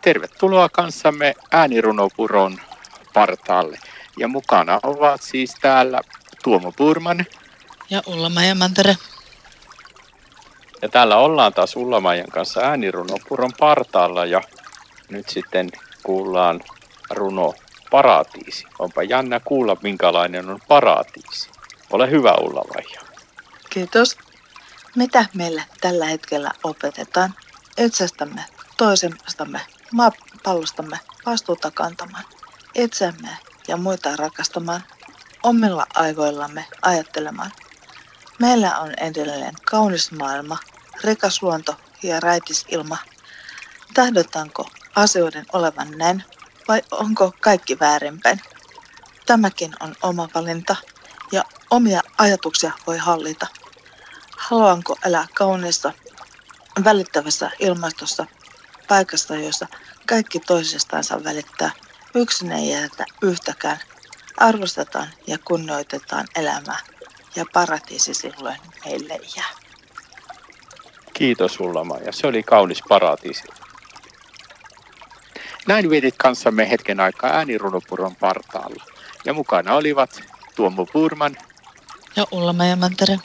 Tervetuloa kanssamme äänirunopuron partaalle. Ja mukana ovat siis täällä Tuomo Purman. Ja Ulla-Maija Mantere. Ja täällä ollaan taas Ulla-Maijan kanssa äänirunopuron partaalla ja nyt sitten kuullaan runo Paratiisi. Onpa jännä kuulla, minkälainen on paratiisi. Ole hyvä Ulla-Maija. Kiitos. Mitä meille tällä hetkellä opetetaan itsestämme, toisestamme, maapallostamme vastuuta kantamaan, itsemme ja muita rakastamaan, omilla aivoillamme ajattelemaan. Meillä on edelleen kaunis maailma, rikas luonto ja räitis ilma. Tahdotaanko asioiden olevan näin vai onko kaikki väärinpäin? Tämäkin on oma valinta ja omia ajatuksia voi hallita. Haluanko elää kauniissa, välittävässä ilmastossa, paikassa, jossa kaikki toisistansa välittää, yksin ei jätä yhtäkään, arvostetaan ja kunnioitetaan elämää ja paratiisi silloin meille jää. Kiitos sulla ja se oli kaunis paratiisi. Näin vietit kanssamme hetken aikaa äänirunopuron partaalla. Ja mukana olivat Tuomo Purman ja Ulla Mantere.